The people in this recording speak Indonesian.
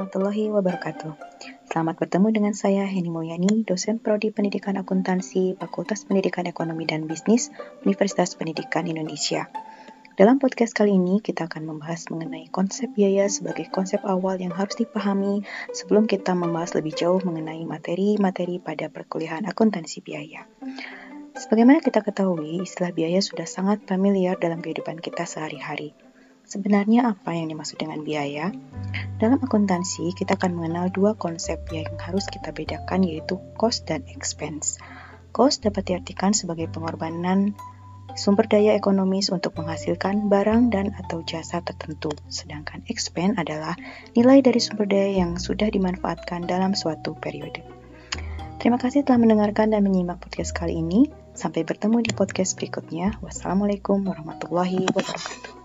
warahmatullahi wabarakatuh. Selamat bertemu dengan saya Heni Mulyani, dosen Prodi Pendidikan Akuntansi, Fakultas Pendidikan Ekonomi dan Bisnis, Universitas Pendidikan Indonesia. Dalam podcast kali ini, kita akan membahas mengenai konsep biaya sebagai konsep awal yang harus dipahami sebelum kita membahas lebih jauh mengenai materi-materi pada perkuliahan akuntansi biaya. Sebagaimana kita ketahui, istilah biaya sudah sangat familiar dalam kehidupan kita sehari-hari. Sebenarnya apa yang dimaksud dengan biaya? Dalam akuntansi, kita akan mengenal dua konsep yang harus kita bedakan yaitu cost dan expense. Cost dapat diartikan sebagai pengorbanan sumber daya ekonomis untuk menghasilkan barang dan atau jasa tertentu, sedangkan expense adalah nilai dari sumber daya yang sudah dimanfaatkan dalam suatu periode. Terima kasih telah mendengarkan dan menyimak podcast kali ini. Sampai bertemu di podcast berikutnya. Wassalamualaikum warahmatullahi wabarakatuh.